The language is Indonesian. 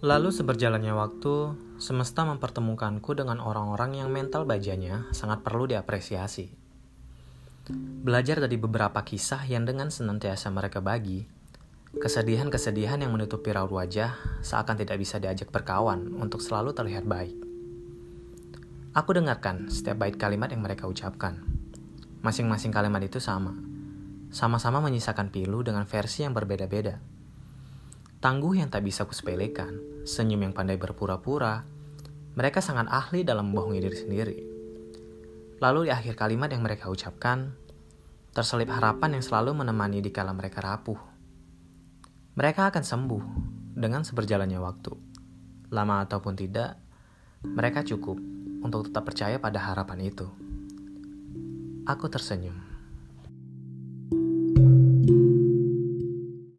Lalu seberjalannya waktu, semesta mempertemukanku dengan orang-orang yang mental bajanya sangat perlu diapresiasi. Belajar dari beberapa kisah yang dengan senantiasa mereka bagi, kesedihan-kesedihan yang menutupi raut wajah seakan tidak bisa diajak berkawan untuk selalu terlihat baik. Aku dengarkan setiap bait kalimat yang mereka ucapkan. Masing-masing kalimat itu sama, sama-sama menyisakan pilu dengan versi yang berbeda-beda Tangguh yang tak bisa kusepelekan, senyum yang pandai berpura-pura, mereka sangat ahli dalam membohongi diri sendiri. Lalu di akhir kalimat yang mereka ucapkan, terselip harapan yang selalu menemani di kala mereka rapuh. Mereka akan sembuh dengan seberjalannya waktu. Lama ataupun tidak, mereka cukup untuk tetap percaya pada harapan itu. Aku tersenyum.